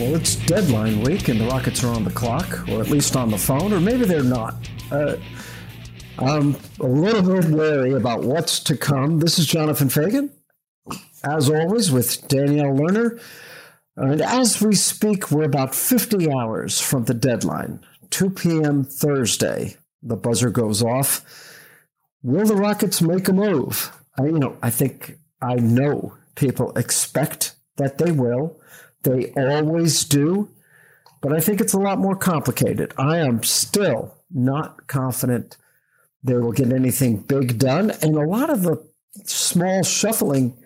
Well, it's deadline week and the Rockets are on the clock, or at least on the phone, or maybe they're not. Uh, I'm a little bit wary about what's to come. This is Jonathan Feigen, as always, with Danielle Lerner. And as we speak, we're about 50 hours from the deadline, 2 p.m. Thursday. The buzzer goes off. Will the Rockets make a move? I, you know, I think I know people expect that they will. They always do. But I think it's a lot more complicated. I am still not confident they will get anything big done. And a lot of the small shuffling,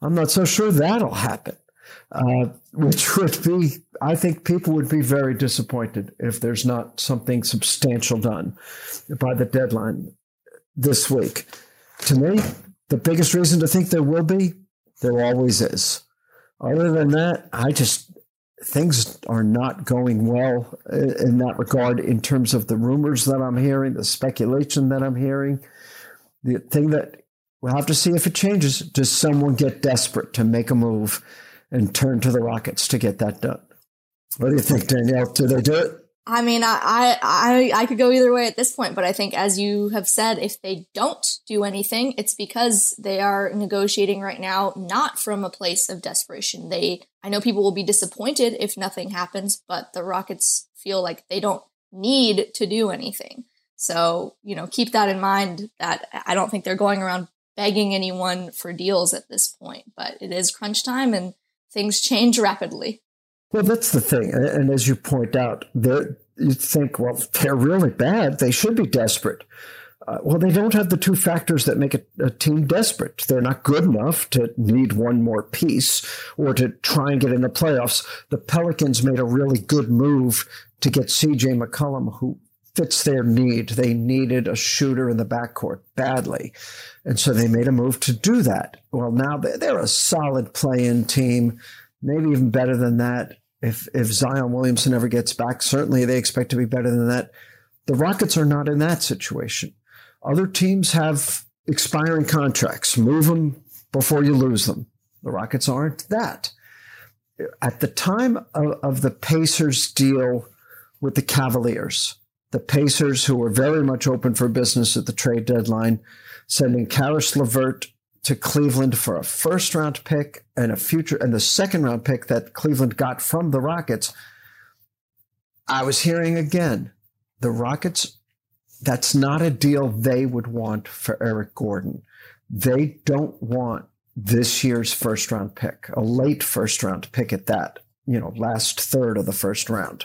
I'm not so sure that'll happen, uh, which would be, I think people would be very disappointed if there's not something substantial done by the deadline this week. To me, the biggest reason to think there will be, there always is. Other than that, I just things are not going well uh, in that regard in terms of the rumors that I'm hearing, the speculation that I'm hearing. The thing that we'll have to see if it changes. Does someone get desperate to make a move and turn to the Rockets to get that done? What do you think, Danielle? Do they do it? I mean, I, I, I could go either way at this point, but I think, as you have said, if they don't do anything, it's because they are negotiating right now, not from a place of desperation. They, I know people will be disappointed if nothing happens, but the Rockets feel like they don't need to do anything. So, you know, keep that in mind that I don't think they're going around begging anyone for deals at this point, but it is crunch time and things change rapidly. Well, that's the thing. And as you point out, you think, well, they're really bad. They should be desperate. Uh, well, they don't have the two factors that make a, a, team desperate. They're not good enough to need one more piece or to try and get in the playoffs. The Pelicans made a really good move to get CJ McCollum, who fits their need. They needed a shooter in the backcourt badly. And so they made a move to do that. Well, now they're a solid play in team, maybe even better than that if if Zion Williamson ever gets back, certainly they expect to be better than that. The Rockets are not in that situation. Other teams have expiring contracts. Move them before you lose them. The Rockets aren't that. At the time of, of the Pacers deal with the Cavaliers, the Pacers, who were very much open for business at the trade deadline, sending Caris LeVert to Cleveland for a first round pick and a future and the second round pick that Cleveland got from the Rockets. I was hearing again, the Rockets, that's not a deal they would want for Eric Gordon. They don't want this year's first round pick, a late first round pick at that, you know, last third of the first round.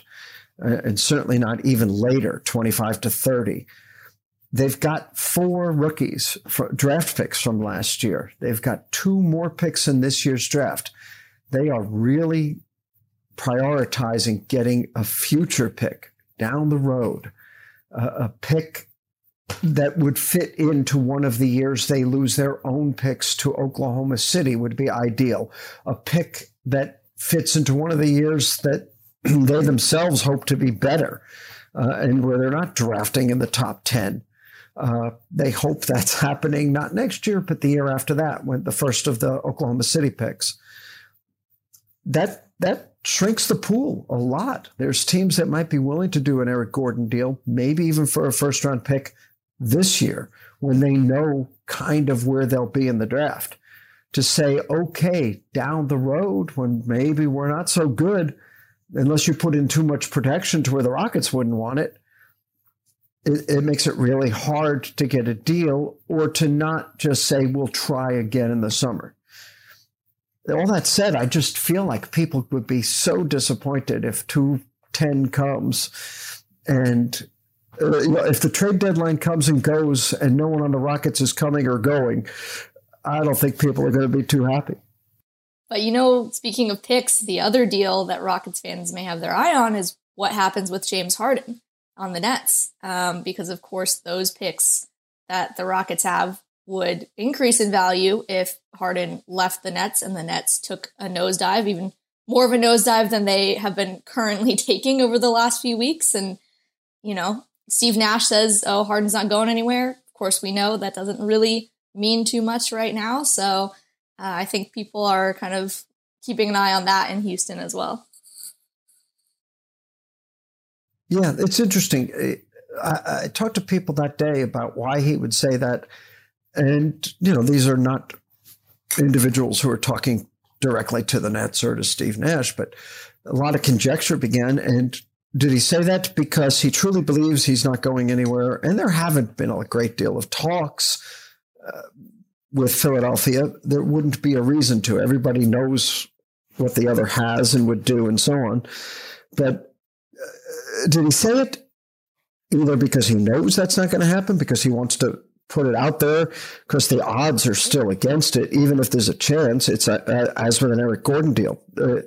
Uh, and certainly not even later, 25 to 30. They've got four rookies, for draft picks from last year. They've got two more picks in this year's draft. They are really prioritizing getting a future pick down the road, uh, a pick that would fit into one of the years they lose their own picks to Oklahoma City would be ideal. A pick that fits into one of the years that they themselves hope to be better uh, and where they're not drafting in the top 10. Uh, they hope that's happening not next year, but the year after that, when the first of the Oklahoma City picks. That that shrinks the pool a lot. There's teams that might be willing to do an Eric Gordon deal, maybe even for a first round pick this year, when they know kind of where they'll be in the draft. To say, okay, down the road when maybe we're not so good, unless you put in too much protection to where the Rockets wouldn't want it, it, it, makes it really hard to get a deal or to not just say, we'll try again in the summer. All that said, I just feel like people would be so disappointed if 210 comes and uh, if the trade deadline comes and goes and no one on the Rockets is coming or going, I don't think people are going to be too happy. But you know, speaking of picks, the other deal that Rockets fans may have their eye on is what happens with James Harden on the Nets um, because, of course, those picks that the Rockets have would increase in value if Harden left the Nets and the Nets took a nosedive, even more of a nosedive than they have been currently taking over the last few weeks. And, you know, Steve Nash says, oh, Harden's not going anywhere. Of course, we know that doesn't really mean too much right now. So uh, I think people are kind of keeping an eye on that in Houston as well. Yeah, it's interesting. I, I talked to people that day about why he would say that, and you know, these are not individuals who are talking directly to the Nets or to Steve Nash, but a lot of conjecture began. And did he say that because he truly believes he's not going anywhere? And there haven't been a great deal of talks uh, with Philadelphia. There wouldn't be a reason to. Everybody knows what the other has and would do, and so on. But did he say it either because he knows that's not going to happen, because he wants to put it out there because the odds are still against it. Even if there's a chance, it's a, a, as with an Eric Gordon deal. Uh,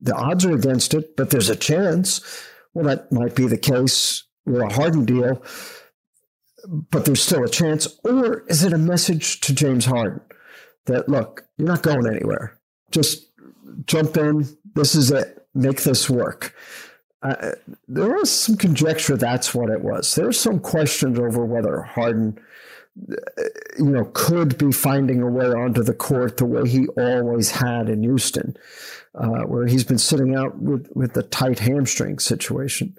the odds are against it, but there's a chance. Well, that might be the case with a Harden deal, but there's still a chance. Or is it a message to James Harden that, look, you're not going anywhere. Just jump in. This is it. Make this work. Uh, there was some conjecture that's what it was. There was some questions over whether Harden – you know, could be finding a way onto the court the way he always had in Houston, uh, where he's been sitting out with, with the tight hamstring situation.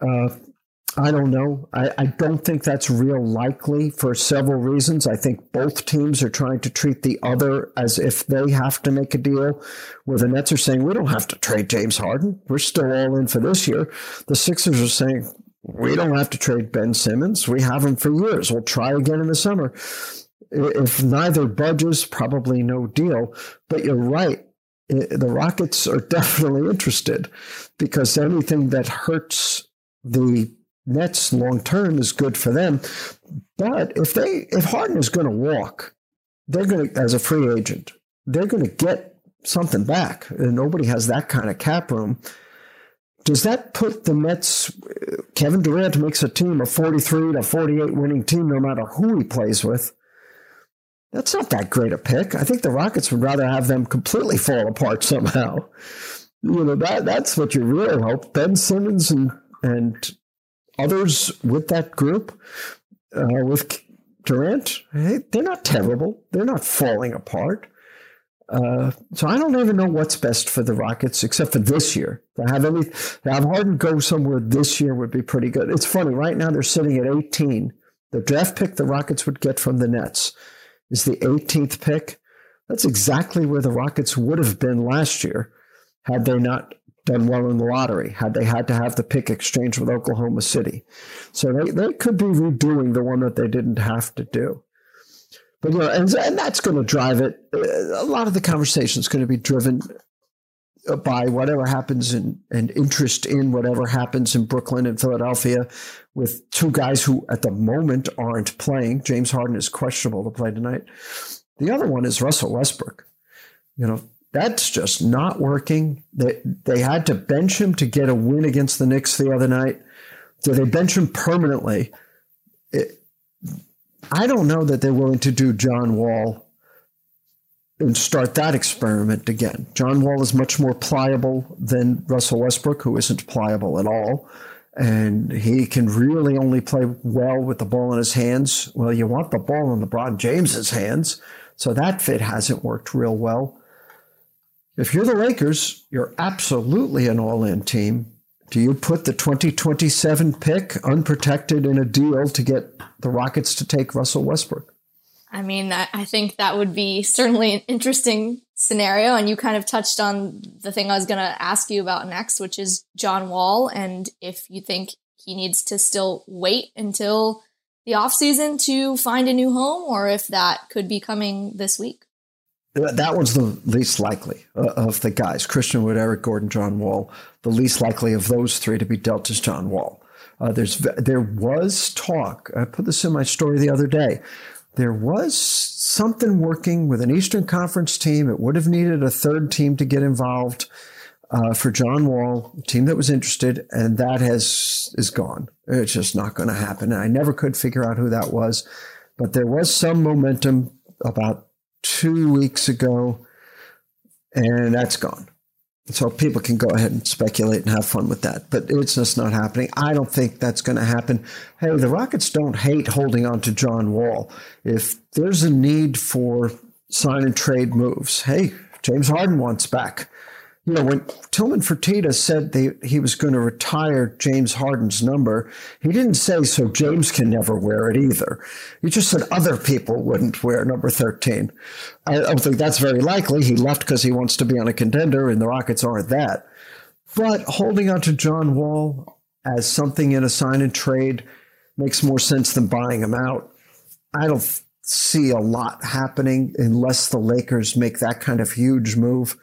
Uh, I don't know. I, I, don't think that's real likely for several reasons. I think both teams are trying to treat the other as if they have to make a deal, where the Nets are saying, we don't have to trade James Harden. We're still all in for this year. The Sixers are saying, we don't have to trade Ben Simmons. We have him for years. We'll try again in the summer. If neither budges, probably no deal. But you're right. The Rockets are definitely interested because anything that hurts the Nets long term is good for them. But if they if Harden is going to walk, they're going to as a free agent, they're going to get something back. And nobody has that kind of cap room does that put the Nets? Kevin Durant makes a team a 43 to 48 winning team no matter who he plays with. That's not that great a pick. I think the Rockets would rather have them completely fall apart somehow. You know that that's what you really hope. Ben Simmons and and others with that group, uh, with Durant, they're not terrible. They're not falling apart. Uh, so I don't even know what's best for the Rockets, except for this year. To have any, to have Harden go somewhere this year would be pretty good. It's funny. Right now they're sitting at 18. The draft pick the Rockets would get from the Nets is the 18th pick. That's exactly where the Rockets would have been last year had they not done well in the lottery, had they had to have the pick exchange with Oklahoma City. So they, they could be redoing the one that they didn't have to do. But you know, and, and that's going to drive it. Uh, a lot of the conversation is going to be driven by whatever happens in, and interest in whatever happens in Brooklyn and Philadelphia with two guys who at the moment aren't playing. James Harden is questionable to play tonight. The other one is Russell Westbrook. You know, that's just not working. They, they had to bench him to get a win against the Knicks the other night. So they bench him permanently. It, I don't know that they're willing to do John Wall and start that experiment again. John Wall is much more pliable than Russell Westbrook, who isn't pliable at all. And he can really only play well with the ball in his hands. Well, you want the ball in LeBron James's hands. So that fit hasn't worked real well. If you're the Lakers, you're absolutely an all in team. Do you put the 2027 pick unprotected in a deal to get the Rockets to take Russell Westbrook? I mean, I think that would be certainly an interesting scenario. And you kind of touched on the thing I was going to ask you about next, which is John Wall. And if you think he needs to still wait until the offseason to find a new home, or if that could be coming this week. That one's the least likely uh, of the guys Christian Wood, Eric Gordon, John Wall. The least likely of those three to be dealt is John Wall. Uh, there's there was talk. I put this in my story the other day. There was something working with an Eastern Conference team. It would have needed a third team to get involved uh, for John Wall, a team that was interested, and that has is gone. It's just not going to happen. And I never could figure out who that was, but there was some momentum about two weeks ago, and that's gone. So people can go ahead and speculate and have fun with that, but it's just not happening. I don't think that's going to happen. Hey, the Rockets don't hate holding on to John Wall. If there's a need for sign and trade moves, hey, James Harden wants back. You know, when Tillman Fertitta said they, he was going to retire James Harden's number, he didn't say so James can never wear it either. He just said other people wouldn't wear number 13. I don't think that's very likely. He left because he wants to be on a contender, and the Rockets aren't that. But holding on to John Wall as something in a sign and trade makes more sense than buying him out. I don't see a lot happening unless the Lakers make that kind of huge move.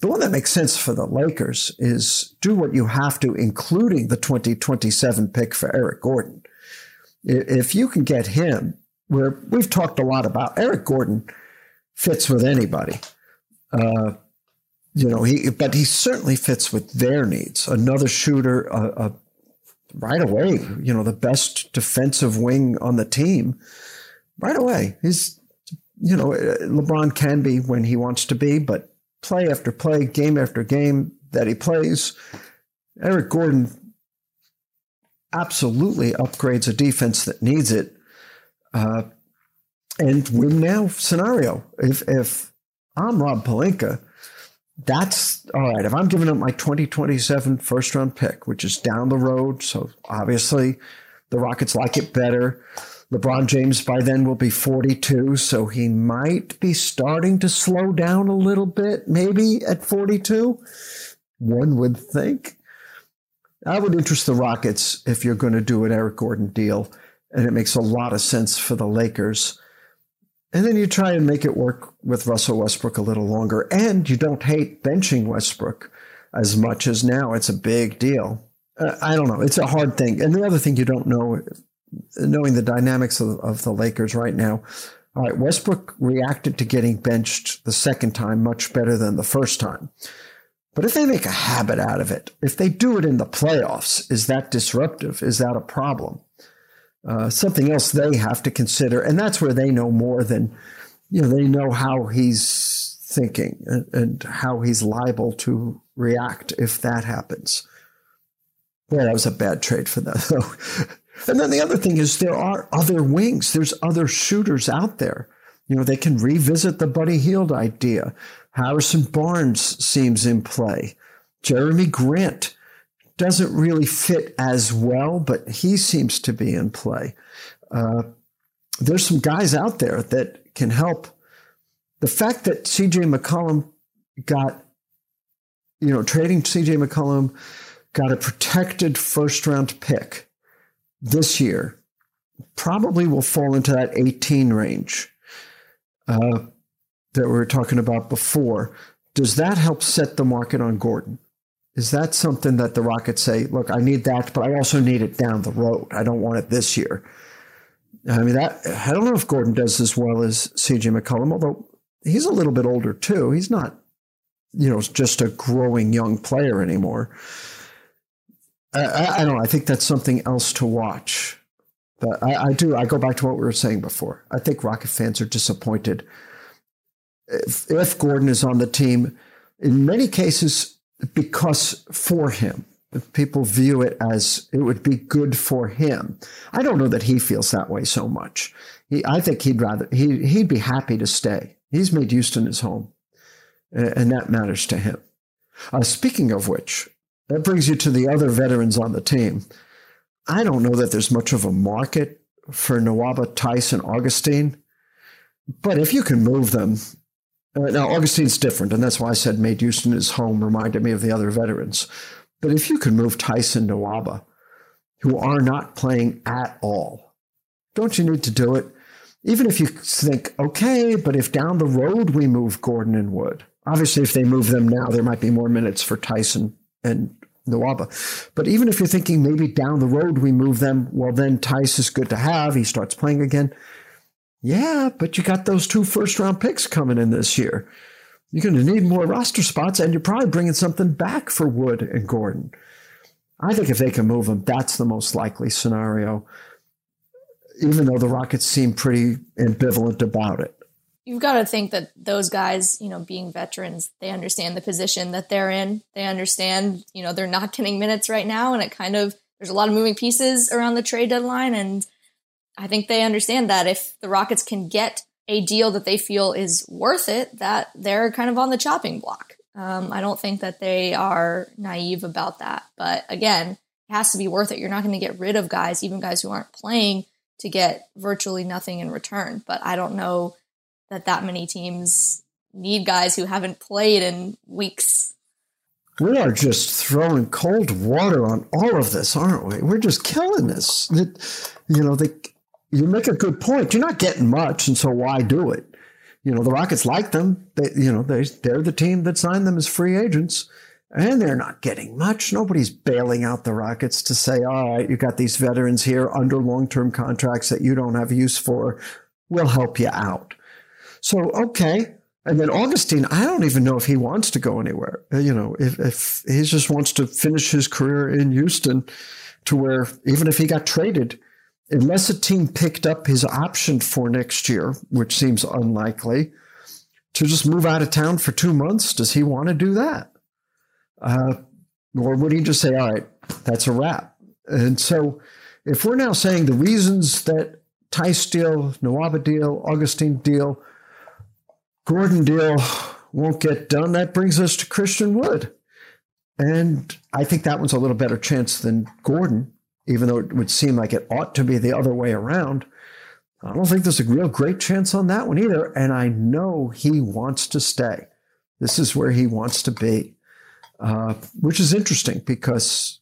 The one that makes sense for the Lakers is do what you have to, including the 2027 pick for Eric Gordon. If you can get him, where we've talked a lot about Eric Gordon fits with anybody. Uh, you know, he but he certainly fits with their needs. Another shooter, uh, uh, right away. You know, the best defensive wing on the team, right away. He's, you know, LeBron can be when he wants to be, but play after play, game after game that he plays, Eric Gordon absolutely upgrades a defense that needs it. Uh, and win now scenario. If if I'm Rob Pelinka, that's all right. If I'm giving up my 2027 first round pick, which is down the road, so obviously the Rockets like it better. LeBron James by then will be 42, so he might be starting to slow down a little bit, maybe at 42. One would think. I would interest the Rockets if you're going to do an Eric Gordon deal, and it makes a lot of sense for the Lakers. And then you try and make it work with Russell Westbrook a little longer, and you don't hate benching Westbrook as much as now. It's a big deal. Uh, I don't know. It's a hard thing. And the other thing you don't know knowing the dynamics of, of the Lakers right now, all right, Westbrook reacted to getting benched the second time much better than the first time. But if they make a habit out of it, if they do it in the playoffs, is that disruptive? Is that a problem? Uh, something else they have to consider, and that's where they know more than you know. They know how he's thinking and, and how he's liable to react if that happens. Boy, that was a bad trade for them. And then the other thing is there are other wings. There's other shooters out there. You know, they can revisit the Buddy Hield idea. Harrison Barnes seems in play. Jerami Grant doesn't really fit as well, but he seems to be in play. Uh, there's some guys out there that can help. The fact that CJ McCollum got, you know, trading CJ McCollum got a protected first round pick this year probably will fall into that 18 range uh, that we were talking about before. Does that help set the market on Gordon? Is that something that the Rockets say, look, I need that, but I also need it down the road. I don't want it this year. I mean, that I don't know if Gordon does as well as CJ McCollum, although he's a little bit older too. He's not, you know, just a growing young player anymore. I, I, don't know. I think that's something else to watch. But I, I, do. I go back to what we were saying before. I think Rocket fans are disappointed. If, if Gordon is on the team, in many cases, because for him, people view it as it would be good for him. I don't know that he feels that way so much. He, I think he'd rather he he'd be happy to stay. He's made Houston his home, and that matters to him. Uh, speaking of which, that brings you to the other veterans on the team. I don't know that there's much of a market for Nwaba, Tyson, Augustin, but if you can move them, uh, now Augustin's different, and that's why I said made Houston his home reminded me of the other veterans. But if you can move Tyson Nwaba, who are not playing at all, don't you need to do it? Even if you think, okay, but if down the road we move Gordon and Wood, obviously if they move them now, there might be more minutes for Tyson and Nwaba. But even if you're thinking maybe down the road we move them, well, then Theis is good to have. He starts playing again. Yeah, but you got those two first round picks coming in this year. You're going to need more roster spots, and you're probably bringing something back for Wood and Gordon. I think if they can move them, that's the most likely scenario, even though the Rockets seem pretty ambivalent about it you've got to think that those guys, you know, being veterans, they understand the position that they're in. They understand, you know, they're not getting minutes right now. And it kind of, there's a lot of moving pieces around the trade deadline. And I think they understand that if the Rockets can get a deal that they feel is worth it, that they're kind of on the chopping block. Um, I don't think that they are naive about that. But again, it has to be worth it. You're not going to get rid of guys, even guys who aren't playing, to get virtually nothing in return. But I don't know that that many teams need guys who haven't played in weeks. We are just throwing cold water on all of this, aren't we? We're just killing this. you know, you make a good point. You're not getting much, and so why do it? You know, the Rockets like them. They, you know, they, they're the team that signed them as free agents, and they're not getting much. Nobody's bailing out the Rockets to say, all right, you got these veterans here under long term contracts that you don't have use for. We'll help you out. So, okay, and then Augustin, I don't even know if he wants to go anywhere. Uh, you know, if, if he just wants to finish his career in Houston to where even if he got traded, unless a team picked up his option for next year, which seems unlikely, to just move out of town for two months, does he want to do that? Uh, or would he just say, all right, that's a wrap? And so if we're now saying the reasons that Theis deal, Nwaba deal, Augustin deal, Gordon deal won't get done, that brings us to Christian Wood. And I think that one's a little better chance than Gordon, even though it would seem like it ought to be the other way around. I don't think there's a real great chance on that one either. And I know he wants to stay. This is where he wants to be, uh, which is interesting because,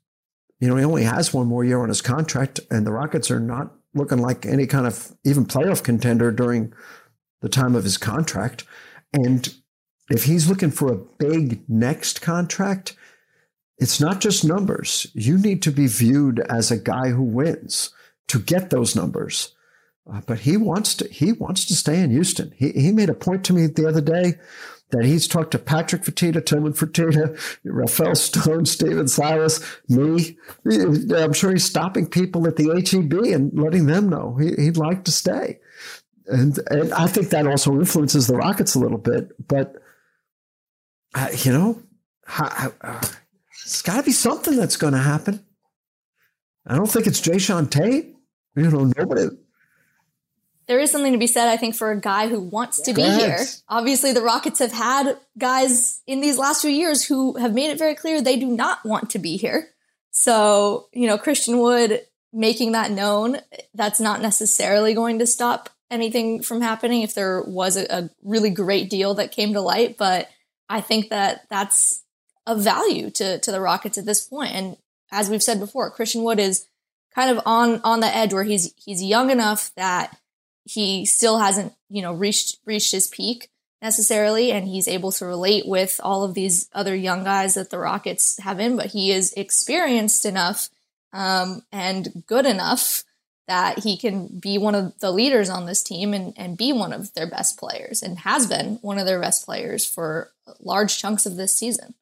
you know, he only has one more year on his contract, and the Rockets are not looking like any kind of even playoff contender during the time of his contract. And if he's looking for a big next contract, it's not just numbers. You need to be viewed as a guy who wins to get those numbers. Uh, but he wants to he wants to stay in Houston. He he made a point to me the other day that he's talked to Patrick Fertitta, Tillman Fertitta, Rafael Stone, Stephen Silas, me. I'm sure he's stopping people at the HEB and letting them know he, he'd like to stay and and I think that also influences the Rockets a little bit. But uh, you know, how, uh, it's got to be something that's going to happen. I don't think it's Jae'Sean Tate. You know, nobody. There is something to be said, I think, for a guy who wants to be here. Obviously, the Rockets have had guys in these last few years who have made it very clear they do not want to be here. So, you know, Christian Wood making that known, that's not necessarily going to stop anything from happening if there was a, a really great deal that came to light. But I think that that's a value to to the Rockets at this point. And as we've said before, Christian Wood is kind of on on the edge where he's he's young enough that he still hasn't you know reached reached his peak necessarily and he's able to relate with all of these other young guys that the rockets have in but he is experienced enough um, and good enough that he can be one of the leaders on this team and, and be one of their best players and has been one of their best players for large chunks of this season.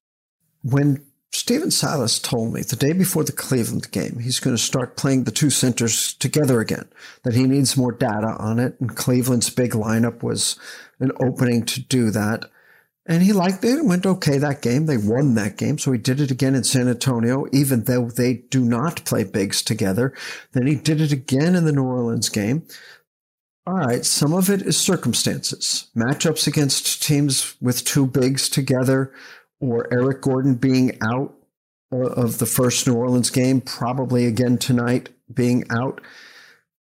When Stephen Silas told me the day before the Cleveland game, he's going to start playing the two centers together again, that he needs more data on it. And Cleveland's big lineup was an opening to do that. And he liked it. It went okay that game. They won that game. So he did it again in San Antonio, even though they do not play bigs together. Then he did it again in the New Orleans game. All right. Some of it is circumstances, matchups against teams with two bigs together, or Eric Gordon being out of the first New Orleans game, probably again tonight being out.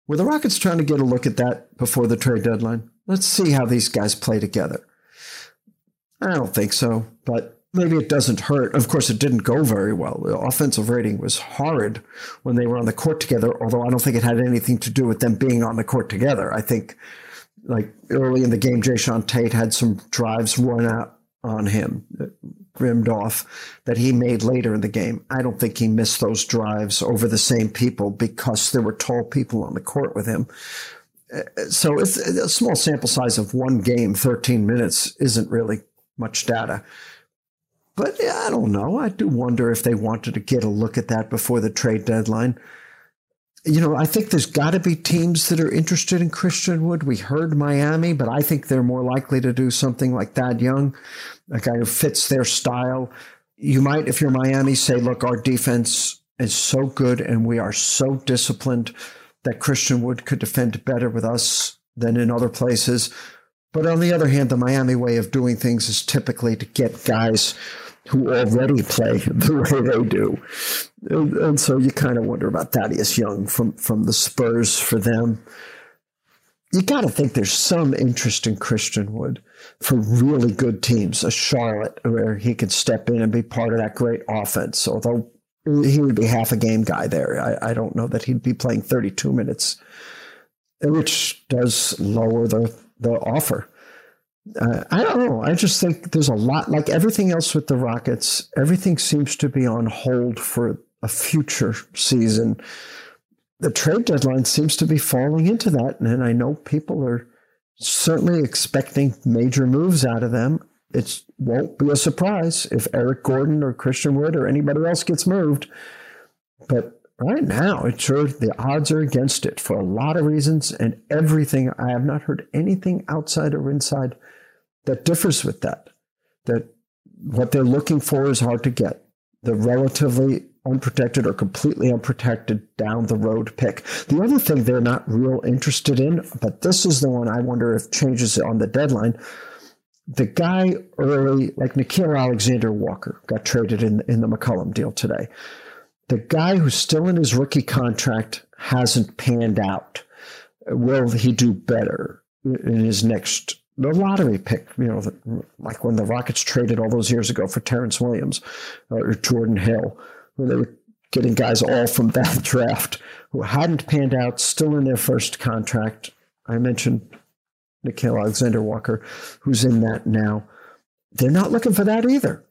Were the Rockets trying to get a look at that before the trade deadline? Let's see how these guys play together. I don't think so, but maybe it doesn't hurt. Of course, it didn't go very well. The offensive rating was horrid when they were on the court together, although I don't think it had anything to do with them being on the court together. I think, like early in the game, Jae'Sean Tate had some drives run out on him, rimmed off, that he made later in the game. I don't think he missed those drives over the same people because there were tall people on the court with him so a small sample size of one game, 13 minutes isn't really much data. But yeah, I don't know. I do wonder if they wanted to get a look at that before the trade deadline. You know, I think there's got to be teams that are interested in Christian Wood. We heard Miami, but I think they're more likely to do something like Thad Young, a guy who fits their style. You might, if you're Miami, say, look, our defense is so good and we are so disciplined that Christian Wood could defend better with us than in other places But on the other hand, the Miami way of doing things is typically to get guys who already play the way they do. And, and so you kind of wonder about Thaddeus Young from, from the Spurs for them. You got to think there's some interest in Christian Wood for really good teams, a Charlotte where he could step in and be part of that great offense. Although he would be half a game guy there. I, I don't know that he'd be playing 32 minutes, which does lower the, the offer. Uh, I don't know. I just think there's a lot, like everything else with the Rockets, everything seems to be on hold for a future season. The trade deadline seems to be falling into that. And I know people are certainly expecting major moves out of them. It won't be a surprise if Eric Gordon or Christian Wood or anybody else gets moved. But right now, it's sure the odds are against it for a lot of reasons and everything. I have not heard anything outside or inside that differs with that. That what they're looking for is hard to get. The relatively unprotected or completely unprotected down the road pick. The other thing they're not real interested in, but this is the one I wonder if changes on the deadline. The guy early, like Nickeil Alexander Walker, got traded in, in the McCollum deal today. The guy who's still in his rookie contract hasn't panned out. Will he do better in his next the lottery pick, you know, like when the Rockets traded all those years ago for Terrence Williams uh, or Jordan Hill, when they were getting guys all from that draft who hadn't panned out, still in their first contract. I mentioned Nickeil Alexander Walker, who's in that now. They're not looking for that either.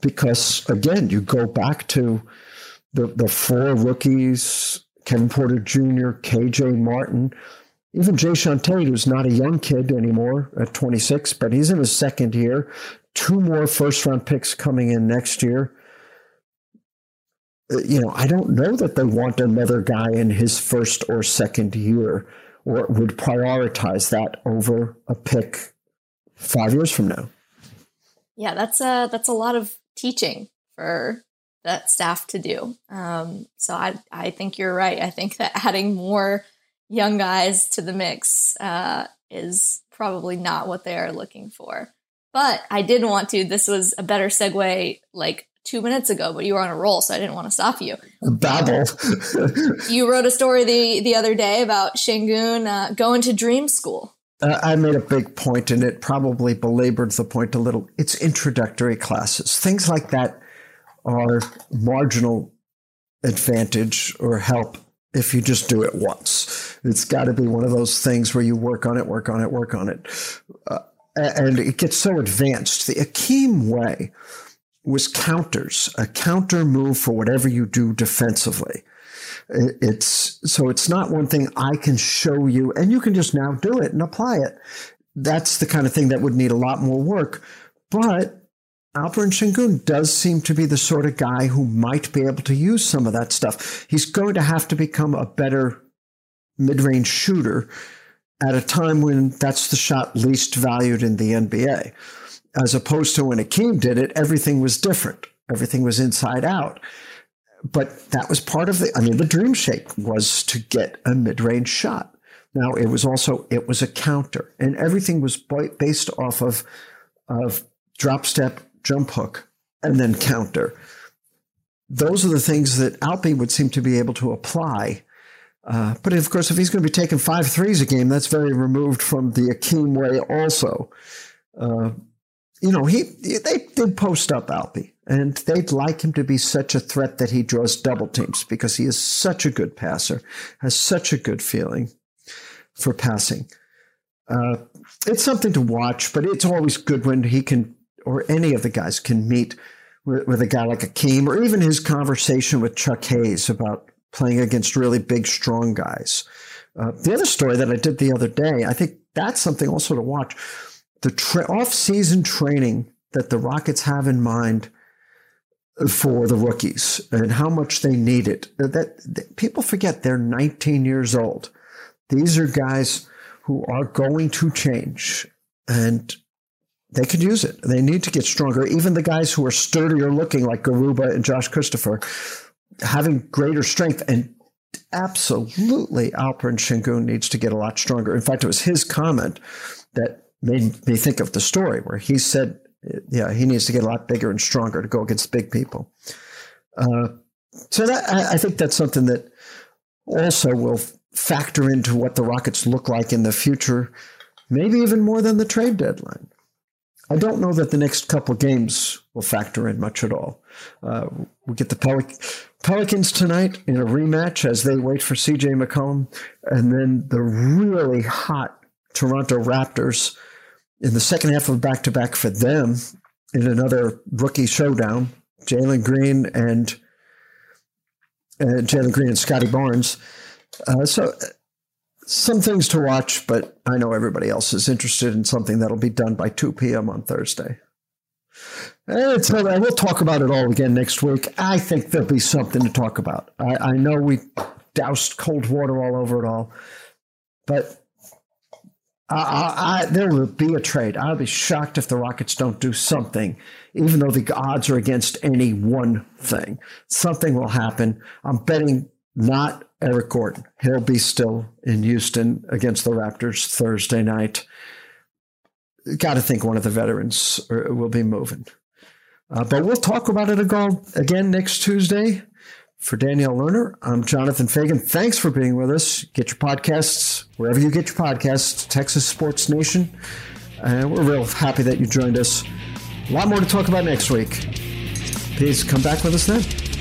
Because again, you go back to the, the four rookies, Kevin Porter Jr., KJ Martin, even Jay Tate, who's not a young kid anymore at 26, but he's in his second year. Two more first round picks coming in next year. Uh, you know, I don't know that they want another guy in his first or second year or would prioritize that over a pick five years from now. Yeah, that's a that's a lot of teaching for that staff to do. Um, so I I think you're right. I think that adding more young guys to the mix uh, is probably not what they are looking for. But I did want to. This was a better segue, like two minutes ago, but you were on a roll, so I didn't want to stop you. Babble. you wrote a story the the other day about Sengun uh, going to dream school. Uh, I made a big point, and it probably belabored the point a little. It's introductory classes. Things like that are marginal advantage or help if you just do it once. It's got to be one of those things where you work on it, work on it, work on it. Uh, and it gets so advanced. The Hakeem way was counters, a counter move for whatever you do defensively. It's so it's not one thing I can show you and you can just now do it and apply it. That's the kind of thing that would need a lot more work. But Alperen Sengun does seem to be the sort of guy who might be able to use some of that stuff. He's going to have to become a better mid range shooter at a time when that's the shot least valued in the NBA. As opposed to when Hakeem did it, everything was different, everything was inside out. But that was part of the, I mean, the dream shake was to get a mid range shot. Now, it was also, it was a counter, and everything was based off of, of drop step jump hook, and then counter. Those are the things that Alpi would seem to be able to apply. Uh, but of course, if he's going to be taking five threes a game, that's very removed from the Hakeem way, also. Uh, you know, he they did post up Alpi, and they'd like him to be such a threat that he draws double teams because he is such a good passer, has such a good feeling for passing. Uh, it's something to watch, but it's always good when he can or any of the guys can meet with, with a guy like Hakeem, or even his conversation with Chuck Hayes about playing against really big, strong guys. Uh, the other story that I did the other day, I think that's something also to watch. The tra- off-season training that the Rockets have in mind for the rookies and how much they need it. That, that people forget they're 19 years old. These are guys who are going to change, and they could use it. They need to get stronger. Even the guys who are sturdier looking, like Garuba and Josh Christopher, having greater strength. And absolutely, Alperen Sengun needs to get a lot stronger. In fact, it was his comment that made me think of the story where he said, yeah, he needs to get a lot bigger and stronger to go against big people. Uh, so that, I, I think that's something that also will factor into what the Rockets look like in the future, maybe even more than the trade deadline. I don't know that the next couple games will factor in much at all. Uh, we get the Pelic- Pelicans tonight in a rematch as they wait for CJ McCollum, and then the really hot Toronto Raptors in the second half of back to back for them in another rookie showdown. Jalen Green and uh, Jalen Green and Scottie Barnes. Uh, so some things to watch, but I know everybody else is interested in something that'll be done by 2 p.m. on Thursday. And so we'll talk about it all again next week. I think there'll be something to talk about. I, I know we doused cold water all over it all, but I, I, there will be a trade. I'll be shocked if the Rockets don't do something, even though the odds are against any one thing. Something will happen. I'm betting not Eric Gordon. He'll be still in Houston against the Raptors Thursday night. Got to think one of the veterans will be moving. Uh, but we'll talk about it again next Tuesday. For Danielle Lerner, I'm Jonathan Feigen. Thanks for being with us. Get your podcasts wherever you get your podcasts, Texas Sports Nation. And we're real happy that you joined us. A lot more to talk about next week. Please come back with us then.